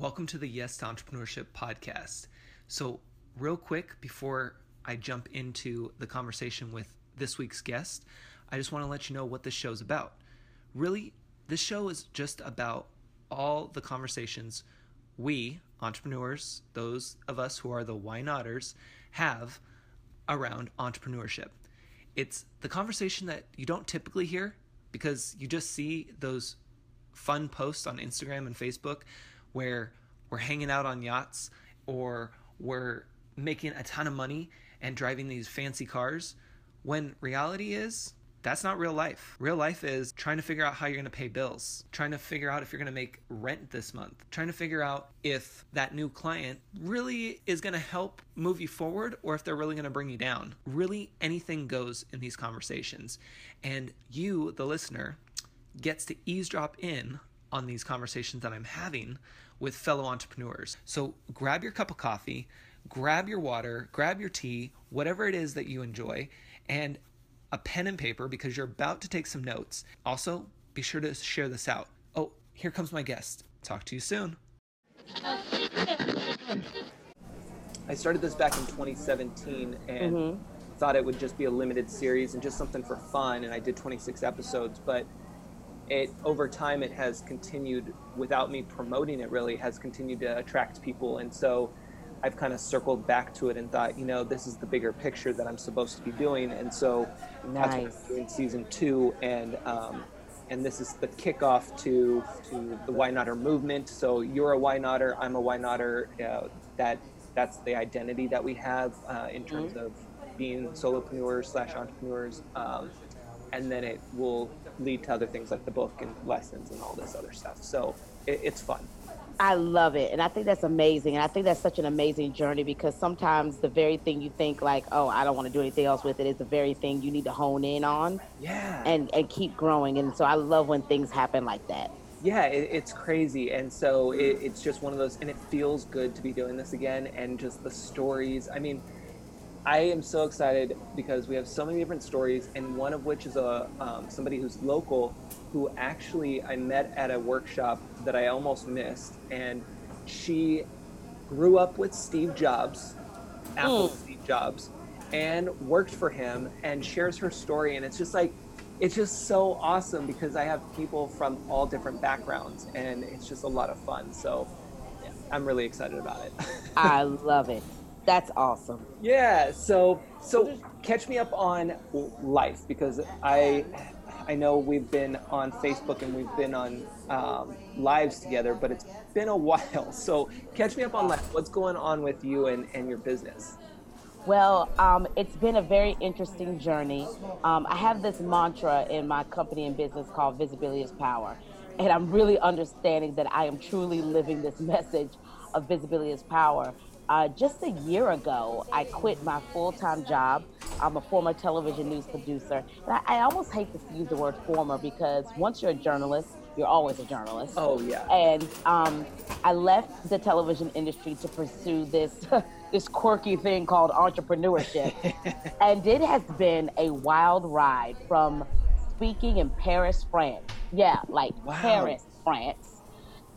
Welcome to the Yes to Entrepreneurship podcast. So, real quick, before I jump into the conversation with this week's guest, I just want to let you know what this show's about. Really, this show is just about all the conversations we, entrepreneurs, those of us who are the why notters, have around entrepreneurship. It's the conversation that you don't typically hear because you just see those fun posts on Instagram and Facebook where we're hanging out on yachts or we're making a ton of money and driving these fancy cars when reality is that's not real life. Real life is trying to figure out how you're going to pay bills, trying to figure out if you're going to make rent this month, trying to figure out if that new client really is going to help move you forward or if they're really going to bring you down. Really, anything goes in these conversations. And you, the listener, gets to eavesdrop in on these conversations that I'm having with fellow entrepreneurs. So grab your cup of coffee, grab your water, grab your tea, whatever it is that you enjoy, and a pen and paper because you're about to take some notes. Also, be sure to share this out. Oh, here comes my guest. Talk to you soon. I started this back in 2017 and mm-hmm. thought it would just be a limited series and just something for fun. And I did 26 episodes, but it over time it has continued without me promoting it really has continued to attract people. And so i've kind of circled back to it and thought you know this is the bigger picture that i'm supposed to be doing. And so nice. that's what i'm doing season two. And um, and this is the kickoff to to the why notter movement. So you're a why notter i'm a why notter uh, that that's the identity that we have uh, in terms mm-hmm. of being solopreneurs slash entrepreneurs. Um, and then it will lead to other things like the book and lessons and all this other stuff. So it, it's fun. I love it. And I think that's amazing. And I think that's such an amazing journey because sometimes the very thing you think like, oh, I don't want to do anything else with it is the very thing you need to hone in on. Yeah. And and keep growing. And so I love when things happen like that. Yeah, it, it's crazy. And so it, it's just one of those, and it feels good to be doing this again. And just the stories. I mean, I am so excited because we have so many different stories, and one of which is a um, somebody who's local, who actually I met at a workshop that I almost missed, and she grew up with Steve Jobs, Apple mm. Steve Jobs, and worked for him, and shares her story, and it's just like it's just so awesome because I have people from all different backgrounds, and it's just a lot of fun. So yeah, I'm really excited about it. I love it. That's awesome. Yeah. So so catch me up on life because I I know we've been on Facebook and we've been on um, lives together, but it's been a while. So catch me up on life. What's going on with you and, and your business? Well, um, it's been a very interesting journey. Um, I have this mantra in my company and business called Visibility is Power. And I'm really understanding that I am truly living this message of visibility is power uh, just a year ago, I quit my full time job. I'm a former television news producer. And I, I, almost hate to use the word former because once you're a journalist, you're always a journalist. Oh, yeah. And um, I left the television industry to pursue this. this quirky thing called entrepreneurship. and it has been a wild ride from speaking in Paris, France. Yeah, like wow. Paris, France,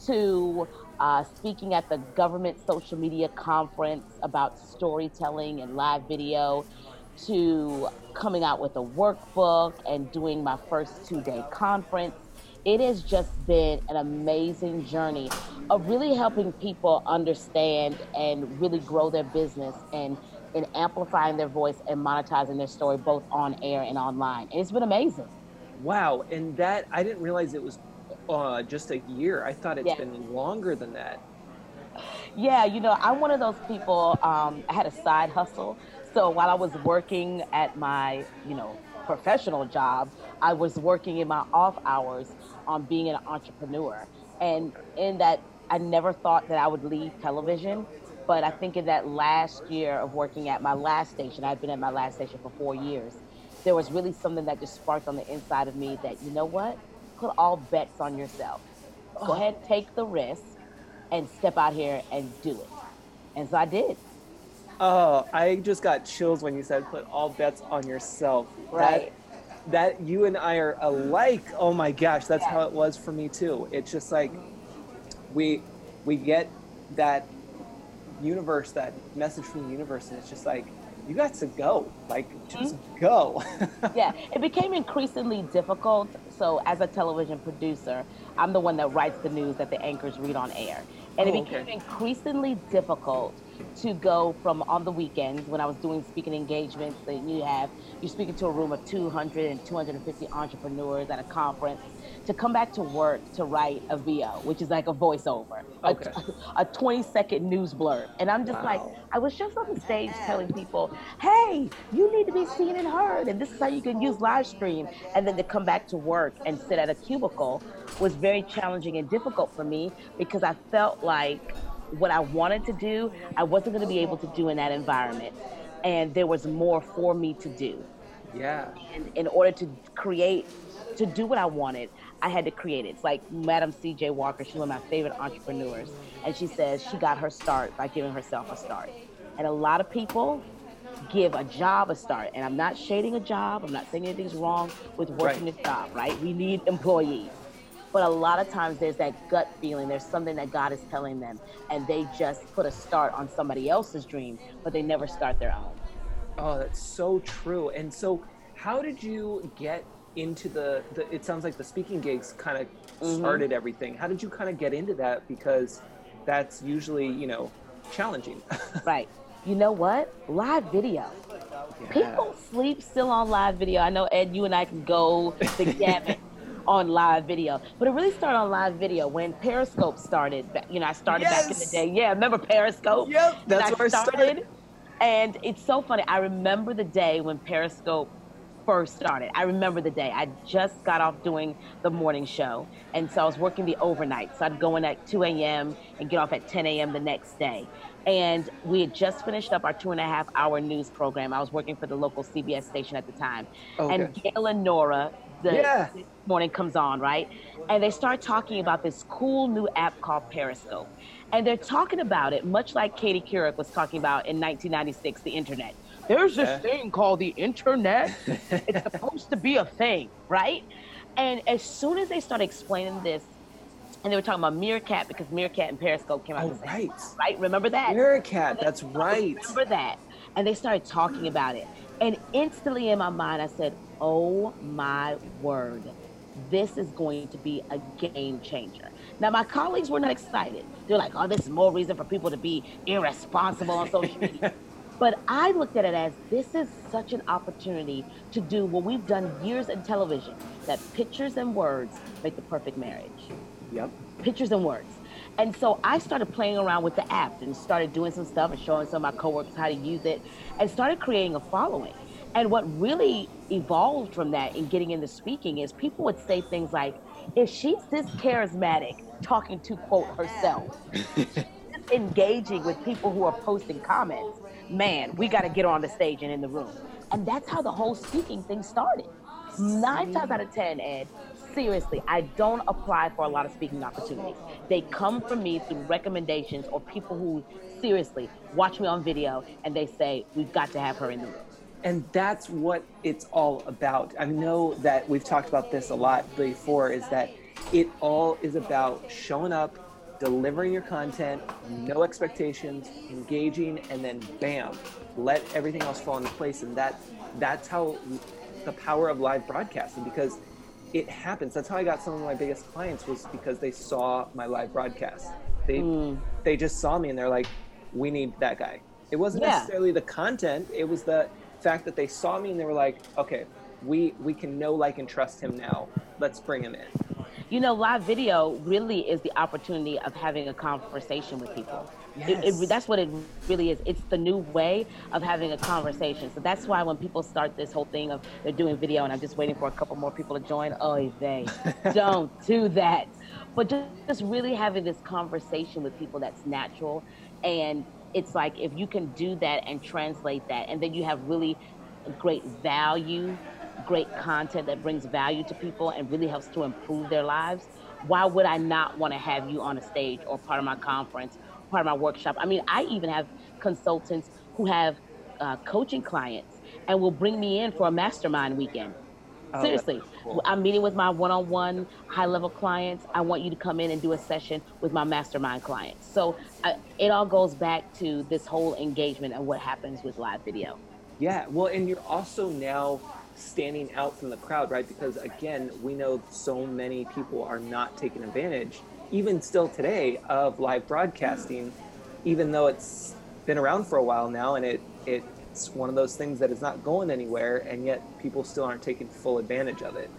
to uh, speaking at the government social media conference about storytelling and live video, to coming out with a workbook and doing my first two day conference. It has just been an amazing journey of really helping people understand and really grow their business and in amplifying their voice and monetizing their story both on air and online. And it's been amazing. Wow. And that, I didn't realize it was uh, just a year. I thought it's yeah. been longer than that. Yeah, you know, I'm one of those people. Um, I had a side hustle, so while I was working at my, you know, professional job, I was working in my off hours on being an entrepreneur. And in that, I never thought that I would leave television. But I think in that last year of working at my last station, I'd been at my last station for four years. There was really something that just sparked on the inside of me that, you know what? Put all bets on yourself. Go ahead, take the risk, and step out here and do it. And so I did. Oh, I just got chills when you said put all bets on yourself. Right. That, that you and I are alike. Oh my gosh, that's yeah. how it was for me too. It's just like we we get that universe, that message from the universe, and it's just like you got to go, like just mm-hmm. go. yeah, it became increasingly difficult. So as a television producer, I'm the one that writes the news that the anchors read on air, and oh, it became okay. increasingly difficult to go from on the weekends when I was doing speaking engagements that you have, you're speaking to a room of 200 and 250 entrepreneurs at a conference to come back to work to write a VO, which is like a voiceover, okay. a, a 20 second news blurb. And I'm just wow. like, I was just on the stage telling people, hey, you need to be seen and heard. And this is how you can use live stream. And then to come back to work and sit at a cubicle was very challenging and difficult for me because I felt like what I wanted to do, I wasn't going to be able to do in that environment. And there was more for me to do. Yeah. And in order to create, to do what I wanted, I had to create it. It's like Madam C.J. Walker, she's one of my favorite entrepreneurs. And she says she got her start by giving herself a start. And a lot of people give a job a start. And I'm not shading a job, I'm not saying anything's wrong with working right. a job, right? We need employees. But a lot of times there's that gut feeling, there's something that God is telling them, and they just put a start on somebody else's dream, but they never start their own. Oh, that's so true. And so, how did you get into the, the it sounds like the speaking gigs kind of mm-hmm. started everything. How did you kind of get into that? Because that's usually, you know, challenging. right. You know what? Live video. Yeah. People sleep still on live video. I know Ed, you and I can go the gamut on live video. But it really started on live video when Periscope started. You know, I started yes. back in the day. Yeah, remember Periscope? Yep, that's where I started. started. And it's so funny. I remember the day when Periscope first started. I remember the day. I just got off doing the morning show. And so I was working the overnight. So I'd go in at 2 a.m. and get off at 10 a.m. the next day. And we had just finished up our two and a half hour news program. I was working for the local CBS station at the time. Oh, okay. And Gayle and Norah, the yeah. morning comes on, right? And they start talking about this cool new app called Periscope. And they're talking about it much like Katie Couric was talking about in 1996, the internet. There's this thing called the internet. it's supposed to be a thing, right? And as soon as they started explaining this, and they were talking about Meerkat because Meerkat and Periscope came out. Oh, right. Right? Remember that? Meerkat, that's right. Remember that. And they started talking about it. And instantly in my mind, I said, oh my word, this is going to be a game changer. Now, my colleagues were not excited. They're like, oh, this is more reason for people to be irresponsible on social media. but I looked at it as this is such an opportunity to do what we've done years in television that pictures and words make the perfect marriage. Yep. Pictures and words. And so I started playing around with the app and started doing some stuff and showing some of my coworkers how to use it and started creating a following. And what really evolved from that in getting into speaking is people would say things like, if she's this charismatic, talking to quote herself, engaging with people who are posting comments, man, we got to get on the stage and in the room. And that's how the whole speaking thing started. Nine times out of 10, Ed, seriously, I don't apply for a lot of speaking opportunities. They come from me through recommendations or people who seriously watch me on video and they say, we've got to have her in the room and that's what it's all about. I know that we've talked about this a lot before is that it all is about showing up, delivering your content, no expectations, engaging, and then bam, let everything else fall into place. And that that's how the power of live broadcasting because it happens. That's how I got some of my biggest clients was because they saw my live broadcast. They mm. they just saw me and they're like, we need that guy. It wasn't yeah. necessarily the content, it was the fact that they saw me and they were like, okay, we we can know, like, and trust him now. Let's bring him in. You know, live video really is the opportunity of having a conversation with people. Yes. It, it, that's what it really is. It's the new way of having a conversation. So that's why when people start this whole thing of they're doing video and I'm just waiting for a couple more people to join, oh, they don't do that. But just, just really having this conversation with people that's natural and it's like if you can do that and translate that, and then you have really great value, great content that brings value to people and really helps to improve their lives, why would I not want to have you on a stage or part of my conference, part of my workshop? I mean, I even have consultants who have uh, coaching clients and will bring me in for a mastermind weekend. Oh, Seriously, cool. I'm meeting with my one-on-one high-level clients. I want you to come in and do a session with my mastermind clients. So I, it all goes back to this whole engagement and what happens with live video. Yeah, well, and you're also now standing out from the crowd, right? Because again, we know so many people are not taking advantage, even still today, of live broadcasting, even though it's been around for a while now and it it's one of those things that is not going anywhere, and yet people still aren't taking full advantage of it.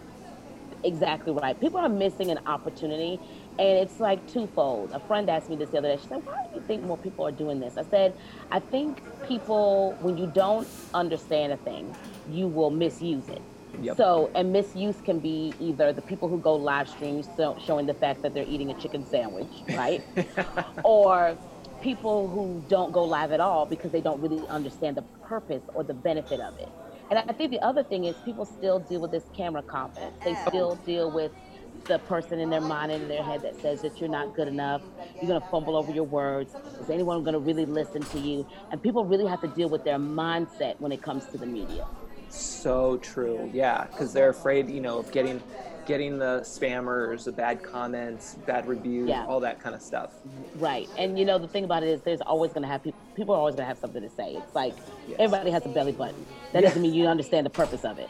Exactly right. People are missing an opportunity, and it's like twofold. A friend asked me this the other day. She said, "Why do you think more people are doing this?" I said, "I think people, when you don't understand a thing, you will misuse it." Yep. So, and misuse can be either the people who go live streams so, showing the fact that they're eating a chicken sandwich, right? or people who don't go live at all because they don't really understand the purpose or the benefit of it. And I think the other thing is people still deal with this camera confidence. They still deal with the person in their mind and in their head that says that you're not good enough. You're going to fumble over your words. Is anyone going to really listen to you? And people really have to deal with their mindset when it comes to the media. So true. Yeah, because they're afraid, you know, of getting getting the spammers, the bad comments, bad reviews, Yeah. all that kind of stuff. Right. And you know, the thing about it is there's always going to have people, people are always going to have something to say. It's like Yes. everybody has a belly button. That Yeah. doesn't mean you understand the purpose of it.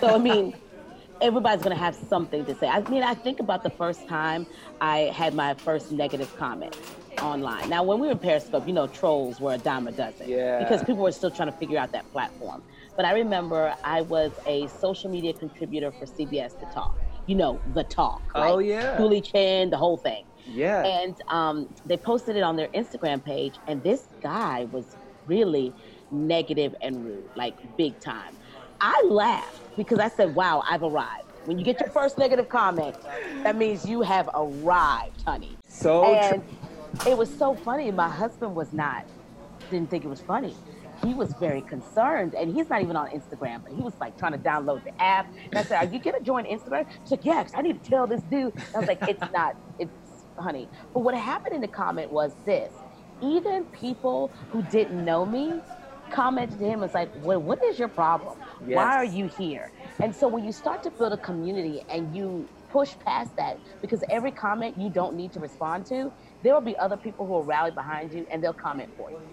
So, I mean, everybody's going to have something to say. I mean, I think about the first time I had my first negative comment online. Now, when we were in Periscope, you know, trolls were a dime a dozen. Yeah. Because people were still trying to figure out that platform. But I remember I was a social media contributor for CBS The Talk. You know, The Talk. Oh, yeah. Julie Chen, the whole thing. Yeah. And um, they posted it on their Instagram page, and this guy was really negative and rude, like big time. I laughed because I said, "Wow, I've arrived." When you get your first negative comment, that means you have arrived, honey. so and true. it was so funny. My husband was not, didn't think it was funny. He was very concerned, and he's not even on Instagram, but he was like trying to download the app. And I said, "Are you gonna join Instagram?" She's like, "Yeah, I need to tell this dude." I was like, "It's not, it's honey." But what happened in the comment was this: even people who didn't know me commented to him. It's like, "What? What is your problem? Yes. Why are you here?" And so when you start to build a community and you push past that, because every comment you don't need to respond to, there will be other people who will rally behind you and they'll comment for you.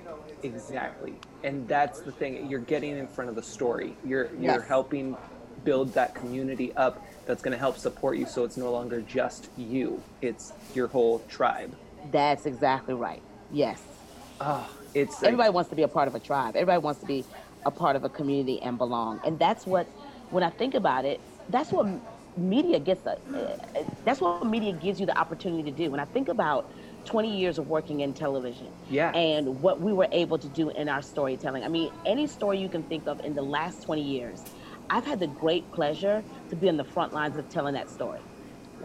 Exactly. And that's the thing. You're getting in front of the story. You're you're Yes. helping build that community up that's going to help support you so it's no longer just you. It's your whole tribe. That's exactly right. Yes. Oh, it's Everybody wants to be a part of a tribe. Everybody wants to be a part of a community and belong. And that's what, when I think about it, that's what media gets. A, uh, that's what media gives you the opportunity to do. When I think about 20 years of working in television, Yeah. and what we were able to do in our storytelling. I mean, any story you can think of in the last 20 years, I've had the great pleasure to be on the front lines of telling that story.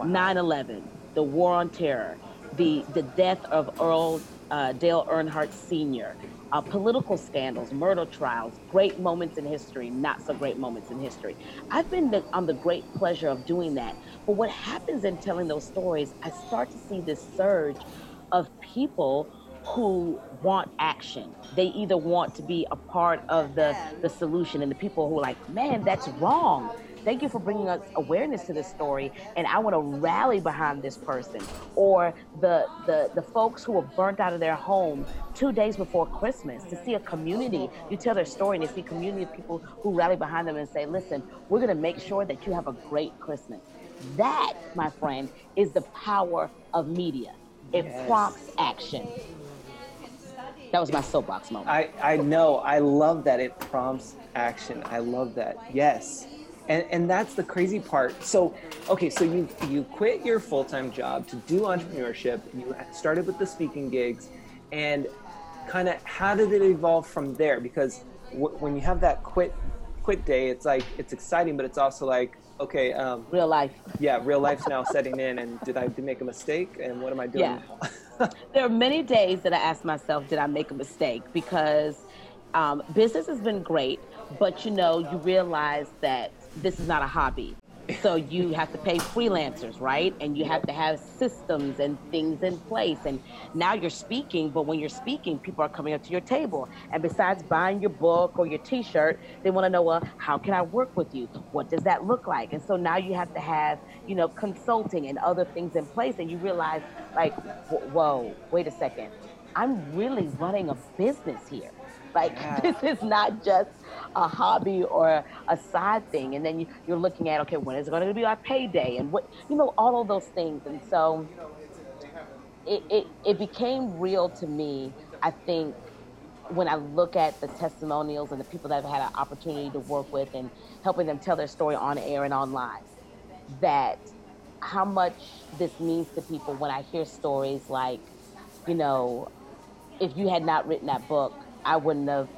9/11, the War on Terror, the the death of Earl uh, Dale Earnhardt Sr., uh, political scandals, murder trials, great moments in history, not so great moments in history. I've been the, on the great pleasure of doing that. But what happens in telling those stories, I start to see this surge of people who want action. They either want to be a part of the, the solution and the people who are like, man, that's wrong. Thank you for bringing us awareness to this story, and I want to rally behind this person. Or the, the the folks who were burnt out of their home two days before Christmas to see a community. You tell their story, and they see community of people who rally behind them and say, "Listen, we're going to make sure that you have a great Christmas." That, my friend, is the power of media. It Yes. prompts action. That was my soapbox moment. I, I know. I love that it prompts action. I love that. Yes. And, and that's the crazy part. So, okay, so you you quit your full time job to do entrepreneurship. You started with the speaking gigs, and kind of how did it evolve from there? Because w- when you have that quit quit day, it's like it's exciting, but it's also like okay, um, Real life. yeah, real life's now setting in, and did I make a mistake? And what am I doing? Yeah. There are many days that I ask myself, did I make a mistake? Because um, business has been great, but you know, you realize that this is not a hobby. So you have to pay freelancers, right? And you have to have systems and things in place. And now you're speaking, but when you're speaking, people are coming up to your table. And besides buying your book or your t-shirt, they want to know, well, how can I work with you? What does that look like? And so now you have to have, you know, consulting and other things in place. And you realize like, whoa, wait a second. I'm really running a business here. Like yeah. this is not just a hobby or a side thing. And then you, you're looking at, okay, when is it going to be our payday? And what, you know, all of those things. And so it, it, it became real to me, I think, when I look at the testimonials and the people that I've had an opportunity to work with and helping them tell their story on air and online, that how much this means to people when I hear stories like, you know, if you had not written that book, I wouldn't have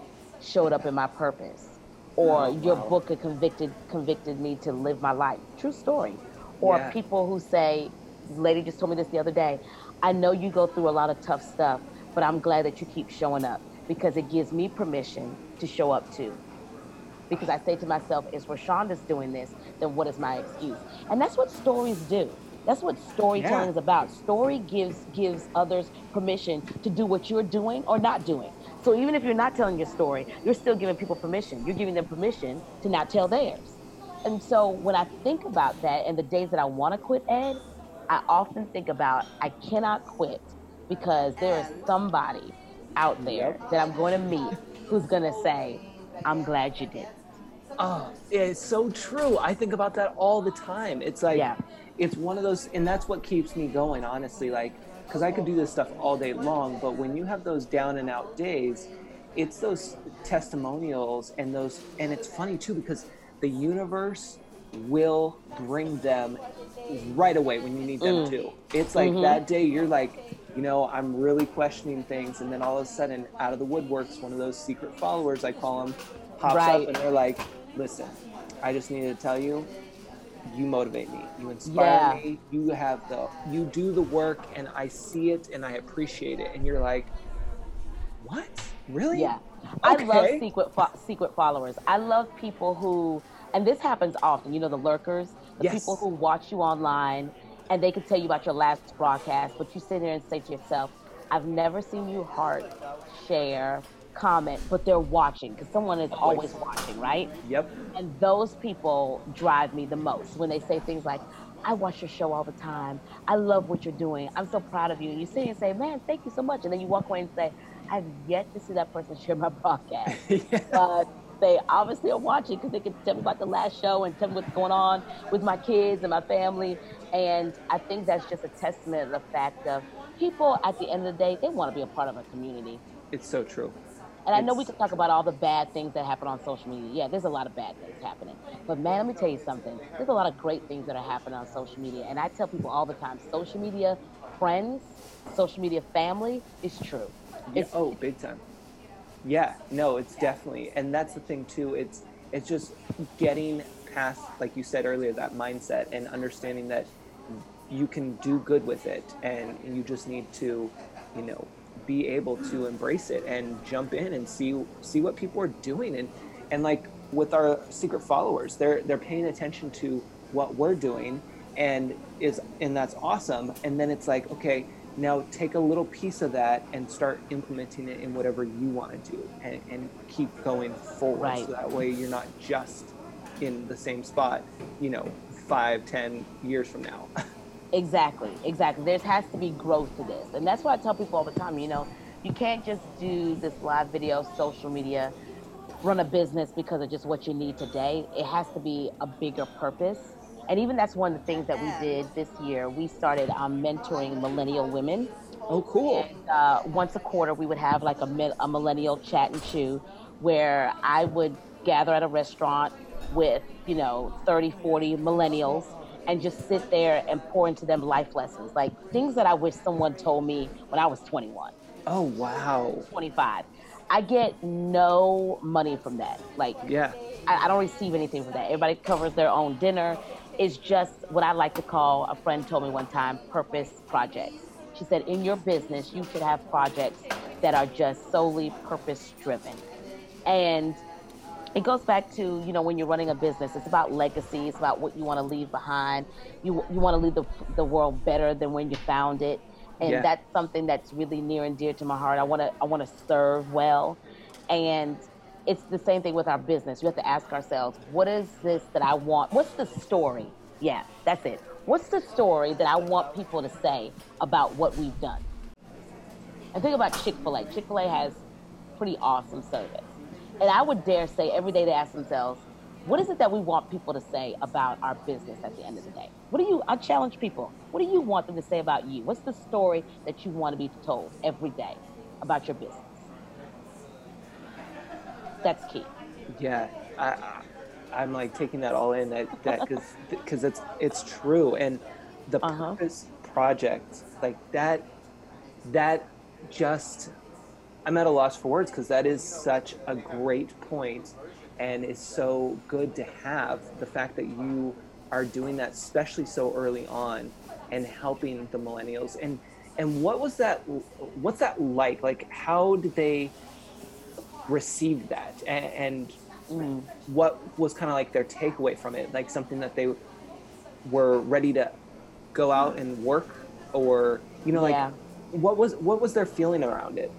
showed up in my purpose. Or oh, your book had convicted convicted me to live my life. True story. Or yeah. people who say, lady just told me this the other day, I know you go through a lot of tough stuff, but I'm glad that you keep showing up because it gives me permission to show up too. Because I say to myself, if Rashonda's doing this, then what is my excuse? And that's what stories do. That's what storytelling yeah. is about. Story gives gives others permission to do what you're doing or not doing. So even if you're not telling your story, you're still giving people permission. You're giving them permission to not tell theirs. And so when I think about that and the days that I want to quit Ed, I often think about I cannot quit because there is somebody out there that I'm going to meet who's going to say, I'm glad you did. Oh, it's so true. I think about that all the time. It's like, yeah. it's one of those, and that's what keeps me going, honestly. Like, because I could do this stuff all day long, but when you have those down and out days, it's those testimonials and those, and it's funny too because the universe will bring them right away when you need them mm. to. It's like mm-hmm. that day you're like, you know, I'm really questioning things, and then all of a sudden, out of the woodworks, one of those secret followers, I call them, pops right. up, and they're like, "Listen, I just needed to tell you, you motivate me you inspire yeah. me you have the you do the work and i see it and i appreciate it and you're like what really yeah okay. i love secret fo- secret followers i love people who and this happens often you know the lurkers the yes. people who watch you online and they can tell you about your last broadcast but you sit there and say to yourself i've never seen you heart share comment, but they're watching because someone is always watching, right? Yep. And those people drive me the most when they say things like, I watch your show all the time. I love what you're doing. I'm so proud of you. And you sit and say, man, thank you so much. And then you walk away and say, I've yet to see that person share my broadcast. yeah. But they obviously are watching because they can tell me about the last show and tell me what's going on with my kids and my family. And I think that's just a testament of the fact of people at the end of the day, they want to be a part of a community. It's so true. And I know we can talk about all the bad things that happen on social media. Yeah, there's a lot of bad things happening. But man, let me tell you something. There's a lot of great things that are happening on social media. And I tell people all the time, social media friends, social media family is true. Yeah, oh, big time. Yeah, no, it's definitely. And that's the thing too. It's it's just getting past like you said earlier that mindset and understanding that you can do good with it and you just need to, you know, be able to embrace it and jump in and see see what people are doing. And and like with our secret followers they're they're paying attention to what we're doing and is and that's awesome. And then it's like okay now take a little piece of that and start implementing it in whatever you want to do and, and keep going forward. Right. so that way you're not just in the same spot you know five ten years from now Exactly, exactly. There has to be growth to this. And that's why I tell people all the time, you know, you can't just do this live video, social media, run a business because of just what you need today. It has to be a bigger purpose. And even that's one of the things that we did this year. We started um, mentoring millennial women. Oh, cool. And, uh, once a quarter, we would have like a, a millennial chat and chew where I would gather at a restaurant with, you know, 30, 40 millennials and just sit there and pour into them life lessons, like things that I wish someone told me when I was 21. Oh, wow. 25. I get no money from that. Like, yeah, I, I don't receive anything from that. Everybody covers their own dinner. It's just what I like to call, a friend told me one time, purpose projects. She said, in your business, you should have projects that are just solely purpose driven. And it goes back to you know when you're running a business it's about legacy it's about what you want to leave behind. You you want to leave the, the world better than when you found it and Yeah. that's something that's really near and dear to my heart. I want to i want to serve well and it's the same thing with our business. We have to ask ourselves what is this that i want? What's the story? Yeah that's it. What's the story that i want people to say about what we've done? And think about chick-fil-a. Chick-fil-a has pretty awesome service and I would dare say every day they ask themselves, what is it that we want people to say about our business at the end of the day? What do you, I challenge people, what do you want them to say about you? What's the story that you want to be told every day about your business? That's key. Yeah, I, I'm like taking that all in. That that because because it's it's true, and the Uh-huh. purpose project like that that just I'm at a loss for words because that is such a great point, and it's so good to have the fact that you are doing that, especially so early on, and helping the millennials. And and what was that? What's that like? Like, how did they receive that? And, and Mm. what was kind of like their takeaway from it? Like something that they were ready to go out and work, or you know, like Yeah. what was what was their feeling around it?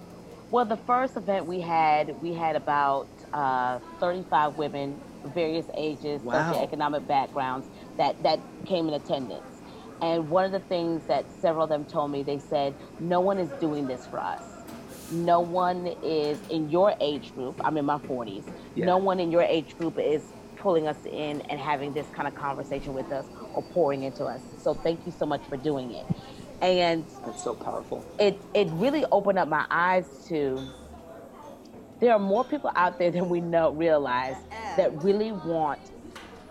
Well, the first event we had, we had about uh, 35 women, various ages, Wow. socioeconomic backgrounds that, that came in attendance. And one of the things that several of them told me, they said, no one is doing this for us. No one is in your age group. I'm in my 40s. Yeah. No one in your age group is pulling us in and having this kind of conversation with us or pouring into us. So thank you so much for doing it. And That's so powerful. it it really opened up my eyes to there are more people out there than we know realize that really want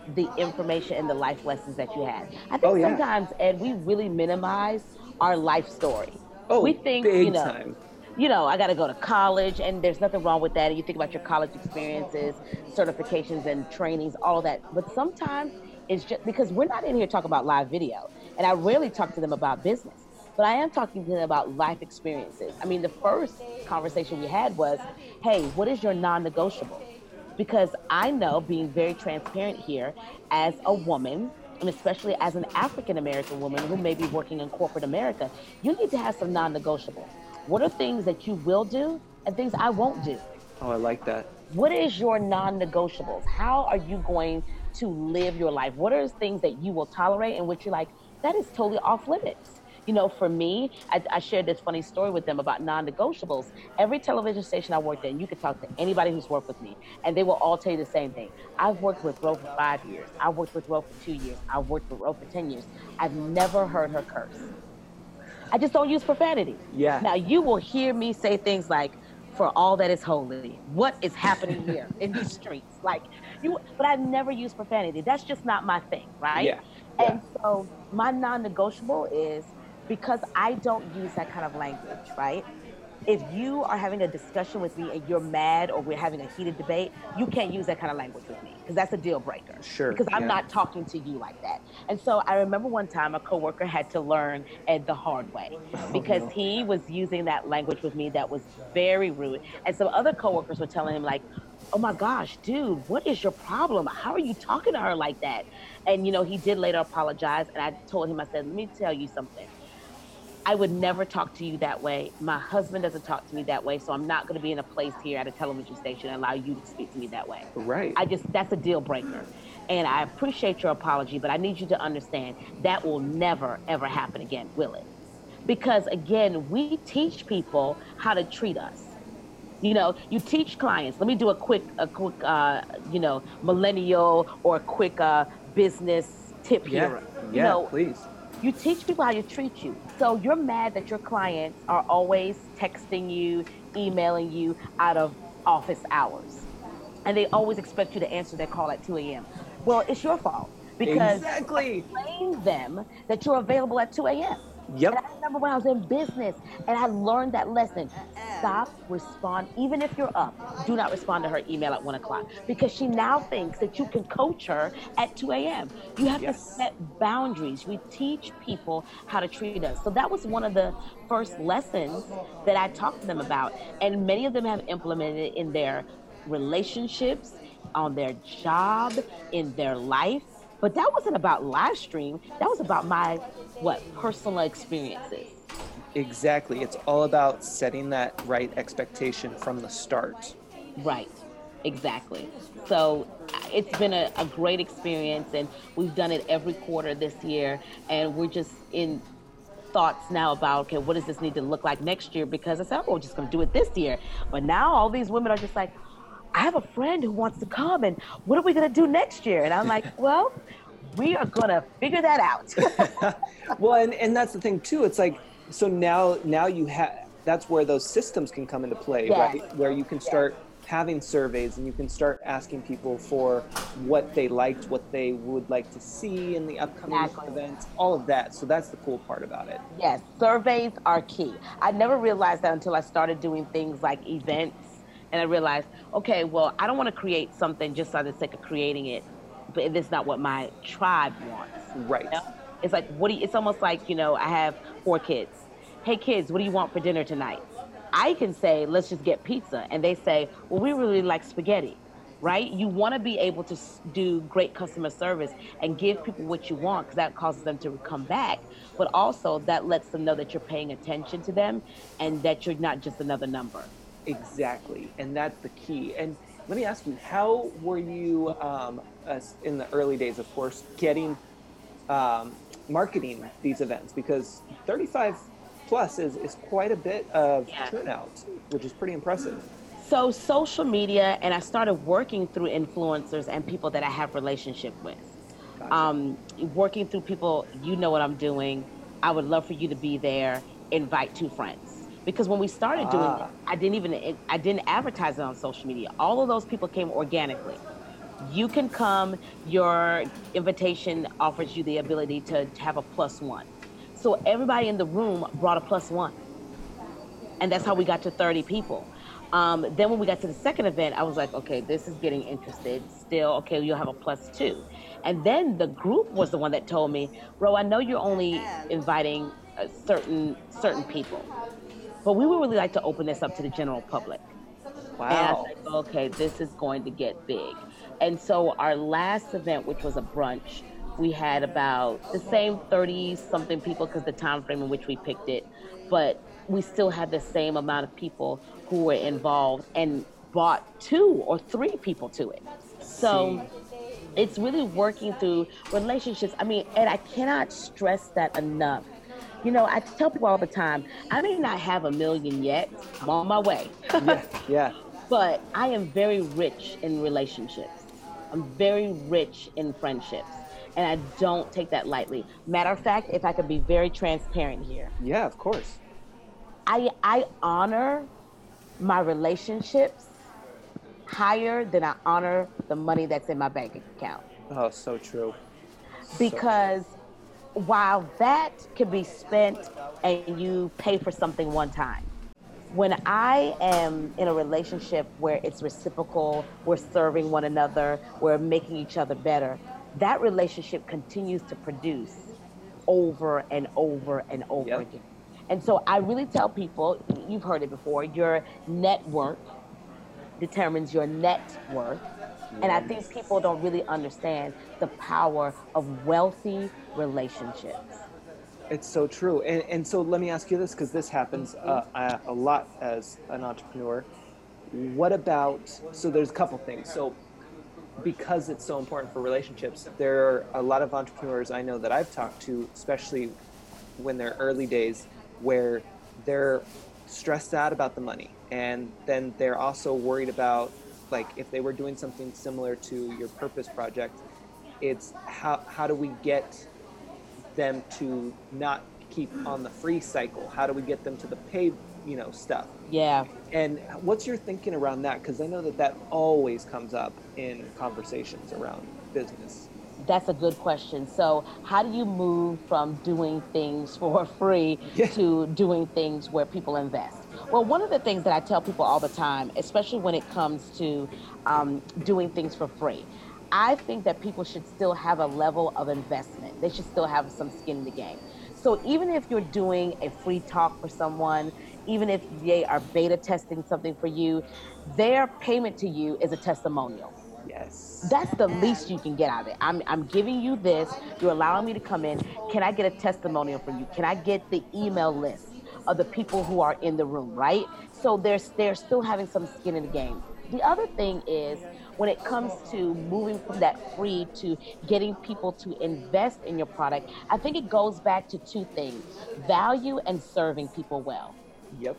the information and the life lessons that you had. I think Oh, yeah. sometimes Ed we really minimize our life story. Oh, we think you know time. you know, I got to go to college, and there's nothing wrong with that. And you think about your college experiences, certifications, and trainings, all that. But sometimes it's just because we're not in here talking about live video, and I rarely talk to them about business, but I am talking to them about life experiences. I mean, the first conversation we had was, "Hey, what is your non-negotiable?" Because I know, being very transparent here, as a woman, and especially as an African American woman who may be working in corporate America, you need to have some non negotiables. What are things that you will do and things I won't do? Oh, I like that. What is your non negotiables? How are you going to live your life? What are things that you will tolerate and which you're like, that is totally off limits? You know, for me, I, I shared this funny story with them about non negotiables. Every television station I worked in, you could talk to anybody who's worked with me, and they will all tell you the same thing. I've worked with Ro for five years. I've worked with Ro for two years. I've worked with Ro for 10 years. I've never heard her curse. I just don't use profanity. Yeah. Now you will hear me say things like, "For all that is holy, what is happening here in these streets?" Like you, but I've never use profanity. That's just not my thing, right? Yeah. And so my non-negotiable is because I don't use that kind of language, right? If you are having a discussion with me and you're mad or we're having a heated debate, you can't use that kind of language with me because that's a deal breaker. Sure, Because I'm yeah. not talking to you like that. And so I remember one time a coworker had to learn Ed the hard way oh, because no. he was using that language with me that was very rude. And some other coworkers were telling him like, "Oh my gosh, dude, what is your problem? How are you talking to her like that?" And you know, he did later apologize and I told him I said, "Let me tell you something. I would never talk to you that way. My husband doesn't talk to me that way, so I'm not going to be in a place here at a television station and allow you to speak to me that way." Right. I just that's a deal breaker. And I appreciate your apology, but I need you to understand that will never ever happen again, will it? Because again, we teach people how to treat us. You know, you teach clients. Let me do a quick, a quick, uh, you know, millennial or a quick uh, business tip yeah. here. Yeah. You know, please. you teach people how to treat you. So you're mad that your clients are always texting you, emailing you out of office hours. And they always expect you to answer their call at 2 a.m. Well, it's your fault because Exactly. explain them that you're available at 2 a.m. Yep. And I remember when I was in business and I learned that lesson. Uh-uh. Stop, respond, even if you're up, do not respond to her email at one o'clock because she now thinks that you can coach her at 2 a.m. You have Yes. to set boundaries. We teach people how to treat us. So that was one of the first lessons that I talked to them about. And many of them have implemented it in their relationships, on their job, in their life. But that wasn't about live stream. That was about my what personal experiences. Exactly. It's all about setting that right expectation from the start. Right. Exactly. So it's been a, a great experience, and we've done it every quarter this year, and we're just in thoughts now about okay, what does this need to look like next year? Because I said, oh, we're just going to do it this year. But now all these women are just like, I have a friend who wants to come, and what are we going to do next year? And I'm like, well, we are going to figure that out. well, and, and that's the thing too. It's like, so now, now you have, that's where those systems can come into play, yes. right? Where you can start yes. having surveys and you can start asking people for what they liked, what they would like to see in the upcoming exactly. events, all of that. So that's the cool part about it. Yes, surveys are key. I never realized that until I started doing things like events and I realized, okay, well, I don't want to create something just for the sake of creating it, but it's not what my tribe wants. Right. You know? It's like, what do you, it's almost like, you know, I have four kids. Hey, kids, what do you want for dinner tonight? I can say, let's just get pizza. And they say, well, we really like spaghetti, right? You want to be able to do great customer service and give people what you want because that causes them to come back. But also, that lets them know that you're paying attention to them and that you're not just another number. Exactly, and that's the key. And let me ask you, how were you um, in the early days, of course, getting um, marketing these events? Because 35 plus is, is quite a bit of yeah. turnout, which is pretty impressive. So social media, and I started working through influencers and people that I have relationship with. Gotcha. Um, working through people, you know what I'm doing. I would love for you to be there. Invite two friends because when we started doing ah. it, I didn't even I didn't advertise it on social media. All of those people came organically. You can come. Your invitation offers you the ability to have a plus one. So everybody in the room brought a plus one, and that's how we got to 30 people. Um, then when we got to the second event, I was like, okay, this is getting interested. Still, okay, you'll have a plus two. And then the group was the one that told me, Ro, I know you're only inviting certain certain people. But we would really like to open this up to the general public. Wow. Said, okay, this is going to get big. And so our last event, which was a brunch, we had about the same 30 something people because the time frame in which we picked it, but we still had the same amount of people who were involved and brought two or three people to it. So it's really working through relationships. I mean, and I cannot stress that enough you know, I tell people all the time, I may not have a million yet. I'm on my way. yeah, yeah. But I am very rich in relationships. I'm very rich in friendships. And I don't take that lightly. Matter of fact, if I could be very transparent here. Yeah, of course. I I honor my relationships higher than I honor the money that's in my bank account. Oh, so true. Because so while that can be spent and you pay for something one time, when I am in a relationship where it's reciprocal, we're serving one another, we're making each other better, that relationship continues to produce over and over and over yep. again. And so I really tell people, you've heard it before, your network determines your net worth. And I think people don't really understand the power of wealthy relationships. It's so true. And, and so let me ask you this because this happens uh, a lot as an entrepreneur. What about, so there's a couple things. So, because it's so important for relationships, there are a lot of entrepreneurs I know that I've talked to, especially when they're early days, where they're stressed out about the money. And then they're also worried about like if they were doing something similar to your purpose project it's how how do we get them to not keep on the free cycle? How do we get them to the paid you know stuff? Yeah. And what's your thinking around that? Because i know that that always comes up in conversations around business. That's a good question. So how do you move from doing things for free yeah. to doing things where people invest well, one of the things that I tell people all the time, especially when it comes to um, doing things for free, I think that people should still have a level of investment. They should still have some skin in the game. So even if you're doing a free talk for someone, even if they are beta testing something for you, their payment to you is a testimonial. Yes. That's the least you can get out of it. I'm, I'm giving you this. You're allowing me to come in. Can I get a testimonial from you? Can I get the email list of the people who are in the room, right? So they're, they're still having some skin in the game. The other thing is when it comes to moving from that free to getting people to invest in your product, I think it goes back to two things value and serving people well. Yep.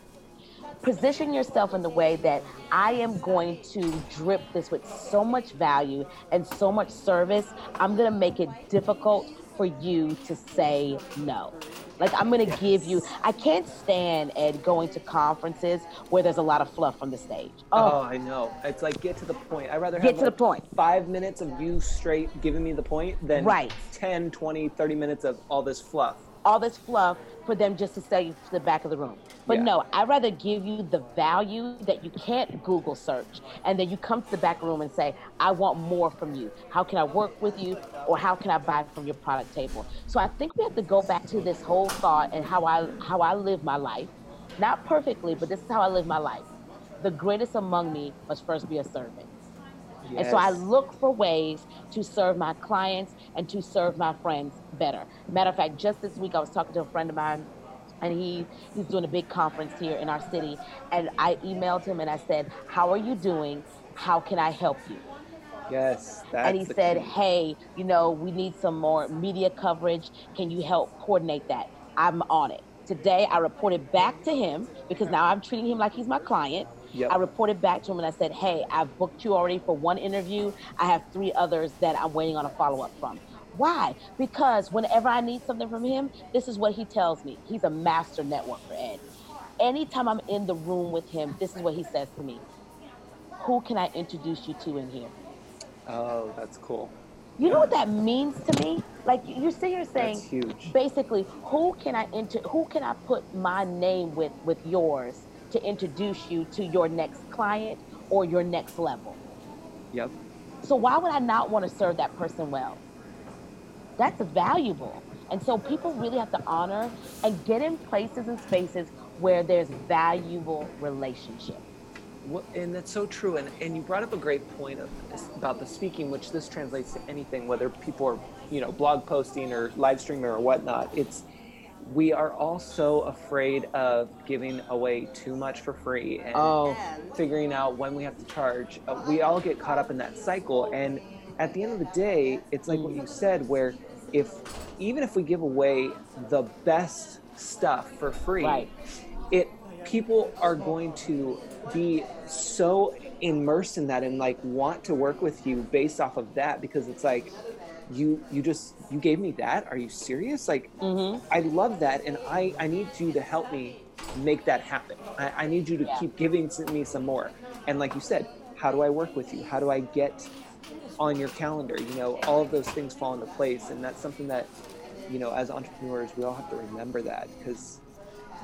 Position yourself in the way that I am going to drip this with so much value and so much service, I'm going to make it difficult for you to say no. Like I'm gonna yes. give you. I can't stand Ed going to conferences where there's a lot of fluff from the stage. Oh, oh I know. It's like get to the point. I'd rather get to like the point. Five minutes of you straight giving me the point than right. 10, 20, 30 minutes of all this fluff. All this fluff for them just to say to the back of the room. But yeah. no, I'd rather give you the value that you can't Google search. And then you come to the back room and say, I want more from you. How can I work with you? Or how can I buy from your product table? So I think we have to go back to this whole thought and how I how I live my life. Not perfectly, but this is how I live my life. The greatest among me must first be a servant. Yes. And so I look for ways to serve my clients and to serve my friends better. Matter of fact, just this week I was talking to a friend of mine and he he's doing a big conference here in our city and I emailed him and I said, "How are you doing? How can I help you?" Yes, and he said, key. "Hey, you know, we need some more media coverage. Can you help coordinate that?" I'm on it. Today I reported back to him because now I'm treating him like he's my client. Yep. I reported back to him and I said, Hey, I've booked you already for one interview. I have three others that I'm waiting on a follow up from. Why? Because whenever I need something from him, this is what he tells me. He's a master networker, Ed. Anytime I'm in the room with him, this is what he says to me Who can I introduce you to in here? Oh, that's cool. You know what that means to me? Like you're sitting here saying, that's huge. basically, who can I inter- who can I put my name with with yours to introduce you to your next client or your next level. Yep. So why would I not want to serve that person well? That's valuable. And so people really have to honor and get in places and spaces where there's valuable relationship. Well, and that's so true. And, and you brought up a great point of about the speaking, which this translates to anything, whether people are, you know, blog posting or live streaming or whatnot. It's we are all so afraid of giving away too much for free and oh. figuring out when we have to charge. Uh, we all get caught up in that cycle. And at the end of the day, it's like what you said, where if even if we give away the best stuff for free, right. it people are going to be so immersed in that and like want to work with you based off of that because it's like you you just you gave me that? Are you serious? Like mm-hmm. i love that and i i need you to help me make that happen. I, I need you to yeah. keep giving me some more. And like you said how do i work with you? How do i get on your calendar? You know all of those things fall into place and that's something that you know as entrepreneurs we all have to remember that because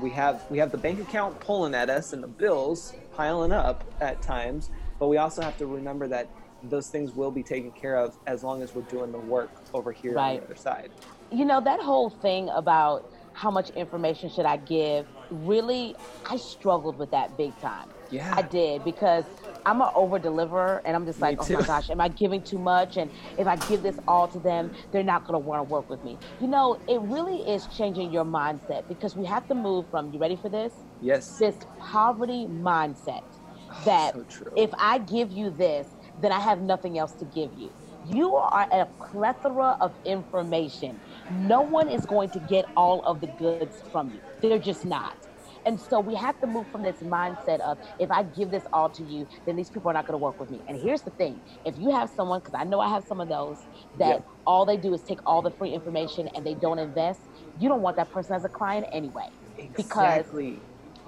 we have we have the bank account pulling at us and the bills piling up at times but we also have to remember that those things will be taken care of as long as we're doing the work over here right. on the other side. You know, that whole thing about how much information should I give, really, I struggled with that big time. Yeah. I did because I'm an over deliverer and I'm just like, oh my gosh, am I giving too much? And if I give this all to them, they're not going to want to work with me. You know, it really is changing your mindset because we have to move from, you ready for this? Yes. This poverty mindset oh, that oh, so if I give you this, then I have nothing else to give you. You are a plethora of information. No one is going to get all of the goods from you. They're just not. And so we have to move from this mindset of if I give this all to you, then these people are not going to work with me. And here's the thing if you have someone, because I know I have some of those, that all they do is take all the free information and they don't invest, you don't want that person as a client anyway. Exactly. Because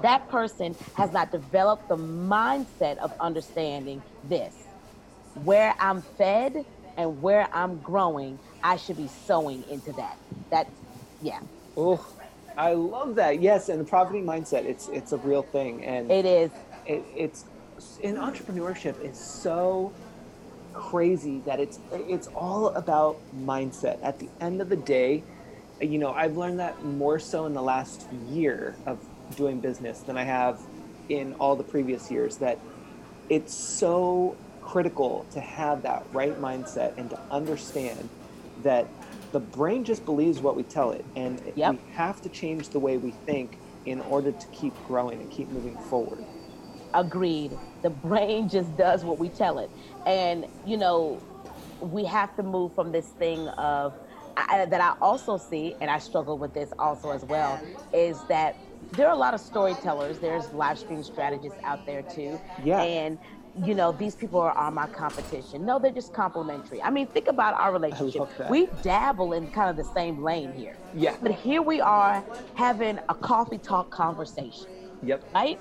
that person has not developed the mindset of understanding this where I'm fed and where I'm growing, I should be sowing into that. That, yeah. Oh, I love that. Yes, and the poverty mindset, it's it's a real thing, and it is. It, it's in entrepreneurship is so crazy that it's it's all about mindset. At the end of the day, you know, I've learned that more so in the last year of doing business than I have in all the previous years. That it's so critical to have that right mindset and to understand that the brain just believes what we tell it, and Yep. we have to change the way we think in order to keep growing and keep moving forward. Agreed. The brain just does what we tell it. And, you know, we have to move from this thing of I, that I also see, and I struggle with this also as well, is that there are a lot of storytellers. There's live stream strategists out there too. Yeah. And, you know, these people are, are my competition. No, they're just complimentary. I mean, think about our relationship. We dabble in kind of the same lane here. Yeah. But here we are having a coffee talk conversation Yep. right?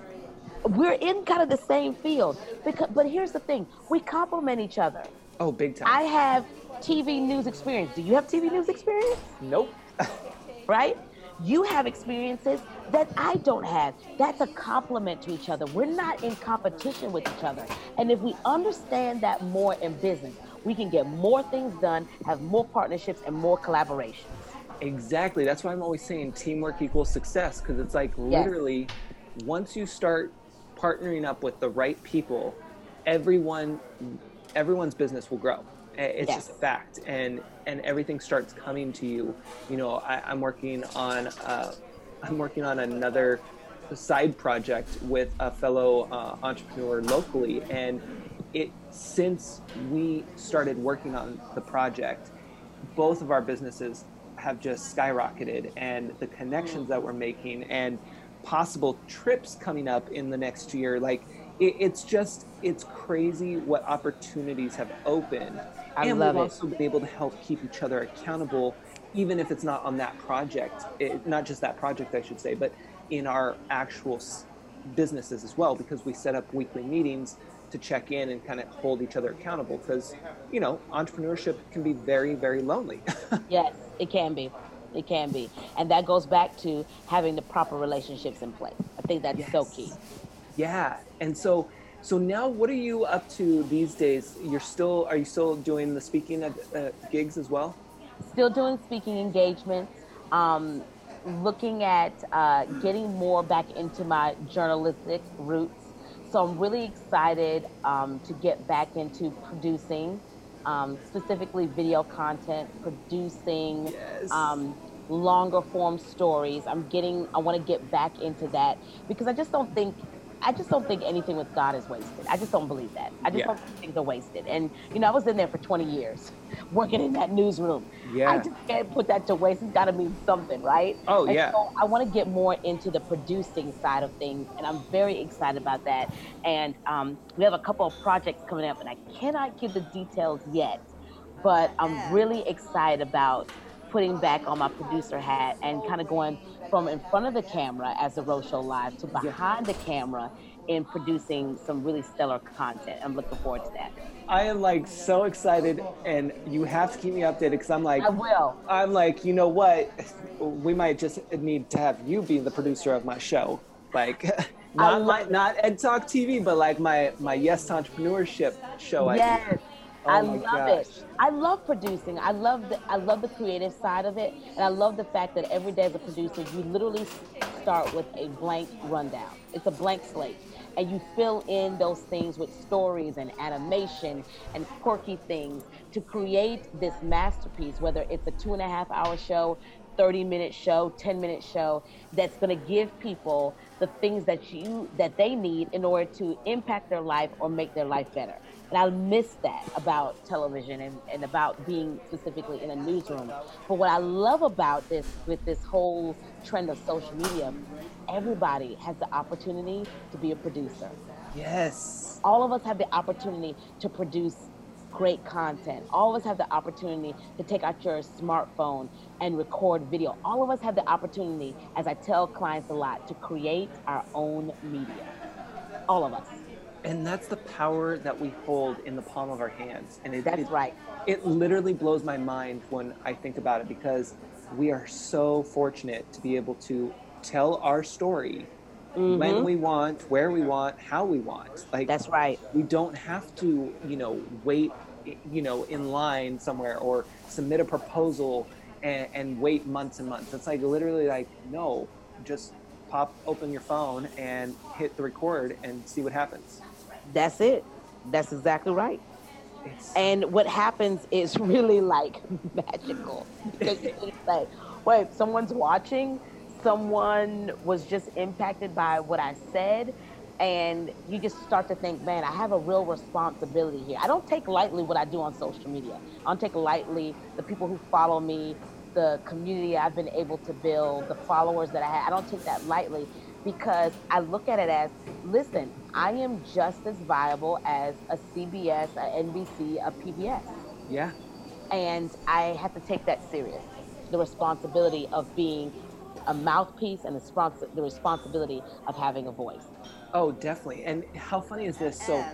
We're in kind of the same field. Because, but here's the thing: we complement each other. Oh, big time. I have TV news experience. Do you have TV news experience? nope. Right? You have experiences that I don't have. That's a compliment to each other. We're not in competition with each other. And if we understand that more in business, we can get more things done, have more partnerships, and more collaborations. Exactly. That's why I'm always saying teamwork equals success because it's like literally once you start partnering up with the right people, everyone everyone's business will grow. It's just a fact, and and everything starts coming to you. You know, I, I'm working on uh, I'm working on another side project with a fellow uh, entrepreneur locally, and it since we started working on the project, both of our businesses have just skyrocketed and the connections that we're making and possible trips coming up in the next year like it, it's just it's crazy what opportunities have opened I and love we've it. also been able to help keep each other accountable even if it's not on that project it, not just that project i should say but in our actual businesses as well because we set up weekly meetings to check in and kind of hold each other accountable because you know entrepreneurship can be very very lonely Yes, it can be. It can be. And that goes back to having the proper relationships in place. I think that's so key. Yeah, and so so now what are you up to these days? You're still are you still doing the speaking at, uh, gigs as well? Still doing speaking engagements, um, looking at uh, getting more back into my journalistic roots. So I'm really excited um, to get back into producing, um, specifically video content, producing Yes. um, longer form stories. I'm getting, I want to get back into that because I just don't think, I just don't think anything with God is wasted. I just don't believe that. I just Yeah. don't think things are wasted. And, you know, I was in there for 20 years working in that newsroom. Yeah. I just can't put that to waste. It's got to mean something, right? Oh, And yeah. So I want to get more into the producing side of things, and I'm very excited about that. And um, we have a couple of projects coming up, and I cannot give the details yet, but I'm really excited about putting back on my producer hat and kind of going from in front of the camera as the Rose Show Live to behind the camera in producing some really stellar content. I'm looking forward to that. I am like so excited, and you have to keep me updated because I'm like I will. I'm like you know what, we might just need to have you be the producer of my show, like not my, not Ed Talk TV, but like my my Yes to Entrepreneurship show. Yes. Oh I love gosh. it. I love producing. I love the I love the creative side of it, and I love the fact that every day as a producer, you literally start with a blank rundown. It's a blank slate, and you fill in those things with stories and animation and quirky things to create this masterpiece. Whether it's a two and a half hour show, 30 minute show, 10 minute show that's going to give people the things that you that they need in order to impact their life or make their life better. And I miss that about television and, and about being specifically in a newsroom. But what I love about this with this whole trend of social media, everybody has the opportunity to be a producer Yes. all of us have the opportunity to produce great content. All of us have the opportunity to take out your smartphone and record video. All of us have the opportunity, as I tell clients a lot, to create our own media. All of us. And that's the power that we hold in the palm of our hands. And it, That's it- right. It literally blows my mind when I think about it because we are so fortunate to be able to tell our story when mm-hmm. we want, where we want, how we want. Like That's right. we don't have to, you know, wait, you know, in line somewhere or submit a proposal and, and wait months and months. It's like literally like, no, just pop open your phone and hit the record and see what happens. That's it. That's exactly right. And what happens is really like magical because it's like, wait, someone's watching. Someone was just impacted by what I said, and you just start to think, man, I have a real responsibility here. I don't take lightly what I do on social media. I don't take lightly the people who follow me, the community I've been able to build, the followers that I have. I don't take that lightly because I look at it as, listen, I am just as viable as a CBS, a NBC, a PBS yeah, and I have to take that serious. The responsibility of being a mouthpiece and the, spons- the responsibility of having a voice. Oh, definitely. And how funny is this? So,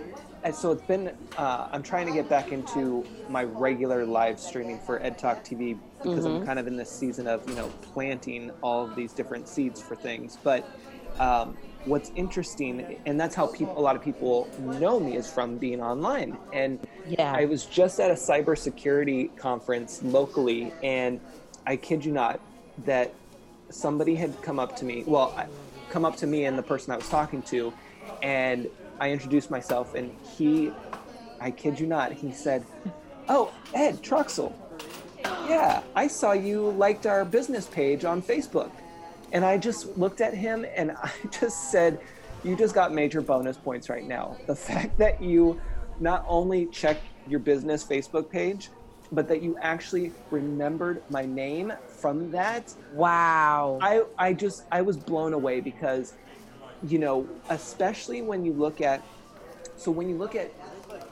so it's been. Uh, I'm trying to get back into my regular live streaming for Ed Talk TV because I'm kind of in this season of you know planting all of these different seeds for things. But um, what's interesting, and that's how people, a lot of people know me, is from being online. And Yeah. I was just at a cybersecurity conference locally, and I kid you not, that somebody had come up to me. Well, come up to me and the person I was talking to, and I introduced myself, and he, I kid you not, he said, "Oh, Ed Troxel, yeah, I saw you liked our business page on Facebook," and I just looked at him and I just said, "You just got major bonus points right now. The fact that you not only checked your business Facebook page." But that you actually remembered my name from that Wow. I I just I was blown away because you know, especially when you look at so when you look at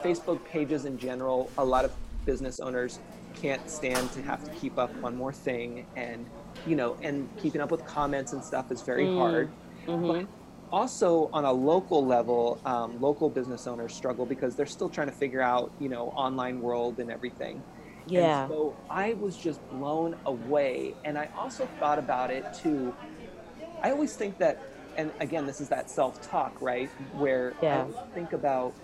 Facebook pages in general, a lot of business owners can't stand to have to keep up one more thing and you know, and keeping up with comments and stuff is very hard. But also on a local level, um, local business owners struggle because they're still trying to figure out, you know, online world and everything. Yeah. And so I was just blown away. And I also thought about it too. I always think that, and again, this is that self talk, right? Where I Yeah. always think about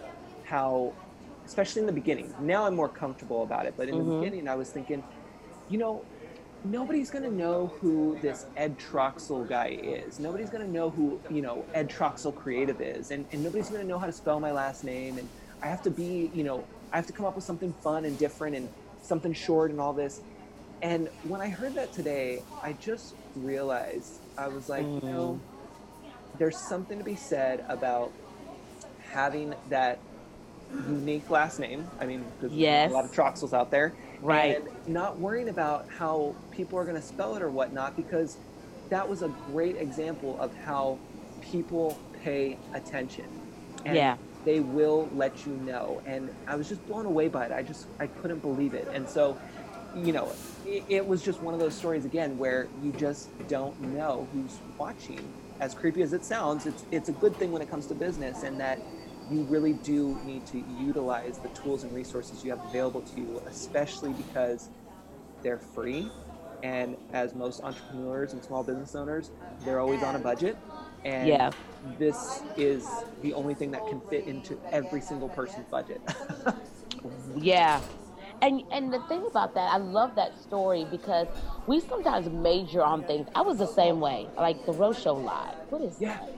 how, especially in the beginning, now I'm more comfortable about it, but in the Mhm. beginning, I was thinking, you know, nobody's going to know who this Ed Troxel guy is. Nobody's going to know who, you know, Ed Troxel Creative is. And, and nobody's going to know how to spell my last name. And I have to be, you know, I have to come up with something fun and different and something short and all this. And when I heard that today, I just realized I was like, you know, mm. there's something to be said about having that unique last name. I mean, there's Yes. a lot of Troxels out there. Right. And not worrying about how people are going to spell it or whatnot, because that was a great example of how people pay attention. And Yeah. They will let you know. And I was just blown away by it. I just, I couldn't believe it. And so, you know, it, it was just one of those stories again where you just don't know who's watching. As creepy as it sounds, it's it's a good thing when it comes to business, and that you really do need to utilize the tools and resources you have available to you, especially because they're free. And as most entrepreneurs and small business owners, they're always on a budget. And Yeah. this is the only thing that can fit into every single person's budget. Yeah. And and the thing about that, I love that story because we sometimes major on things. I was the same way. Like the Rose Show Live. What is Yeah. that?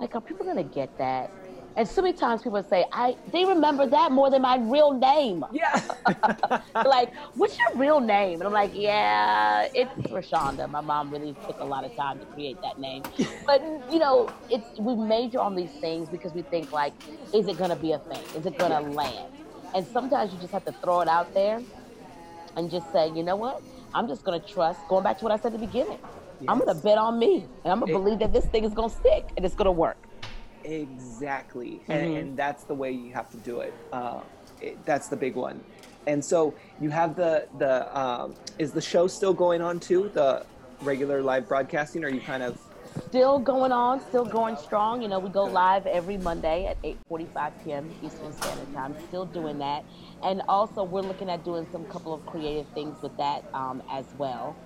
Like are people gonna get that? And so many times people say, I they remember that more than my real name. yeah. like, what's your real name? And I'm like, yeah, it's Rashonda. My mom really took a lot of time to create that name. But you know, it's we major on these things because we think like, is it gonna be a thing? Is it gonna land? And sometimes you just have to throw it out there and just say, you know what? I'm just gonna trust. Going back to what I said at the beginning, I'm gonna bet on me, and I'm gonna It- believe that this thing is gonna stick and it's gonna work. Exactly, and, Mhm. and that's the way you have to do it. Uh, it. That's the big one. And so you have the the um, is the show still going on too? The regular live broadcasting? Or are you kind of still going on, still going strong. You know, we go live every Monday at 8:45 p.m. Eastern Standard Time. Still doing that, and also we're looking at doing some couple of creative things with that um, as well.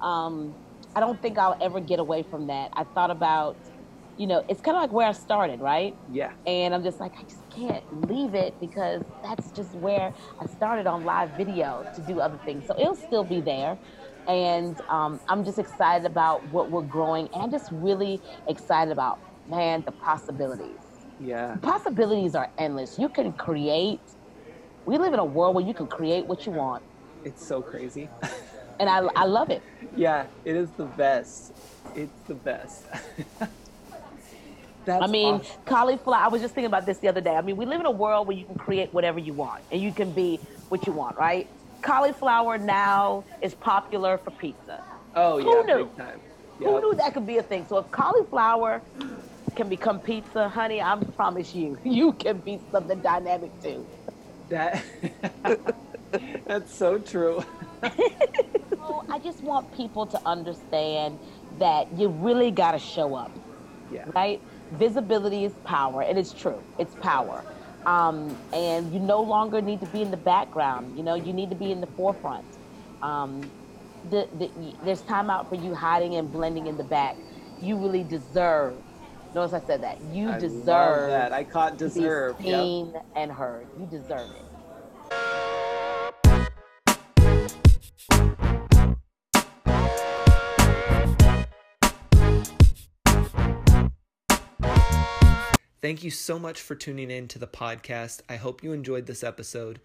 Um, I don't think I'll ever get away from that. I thought about, you know, it's kind of like where I started, right? yeah? And I'm just like, I just can't leave it because that's just where I started on live video to do other things. So it'll still be there. And um, I'm just excited about what we're growing and just really excited about, man, the possibilities. Yeah. The possibilities are endless. You can create. We live in a world where you can create what you want. It's so crazy. and I, I love it. Yeah, it is the best. It's the best. That's I mean, awesome. cauliflower. I was just thinking about this the other day. I mean, we live in a world where you can create whatever you want and you can be what you want, right? Cauliflower now is popular for pizza. Oh Who yeah, knew? big time. Who knew that could be a thing? So if cauliflower can become pizza, honey, I promise you, you can be something dynamic too. That That's so true. So oh, I just want people to understand that you really got to show up. Yeah. right? Visibility is power, and it's true. It's power. Um, and you no longer need to be in the background. You know, you need to be in the forefront. Um, the, the, there's time out for you hiding and blending in the back. You really deserve. Notice I said that. You I deserve that. I caught deserve. Yep. and heard. You deserve it. Thank you so much for tuning in to the podcast. I hope you enjoyed this episode.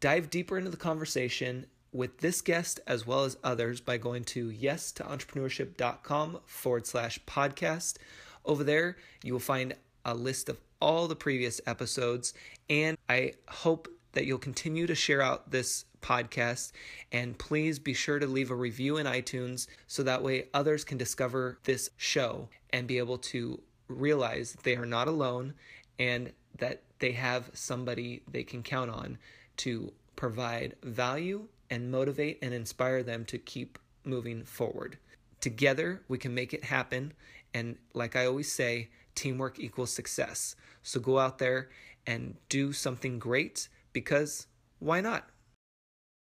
Dive deeper into the conversation with this guest as well as others by going to yes to entrepreneurship.com forward slash podcast. Over there, you will find a list of all the previous episodes, and I hope that you'll continue to share out this podcast. And please be sure to leave a review in iTunes so that way others can discover this show and be able to realize they are not alone and that they have somebody they can count on to provide value and motivate and inspire them to keep moving forward. Together, we can make it happen. And like I always say, teamwork equals success. So go out there and do something great because why not?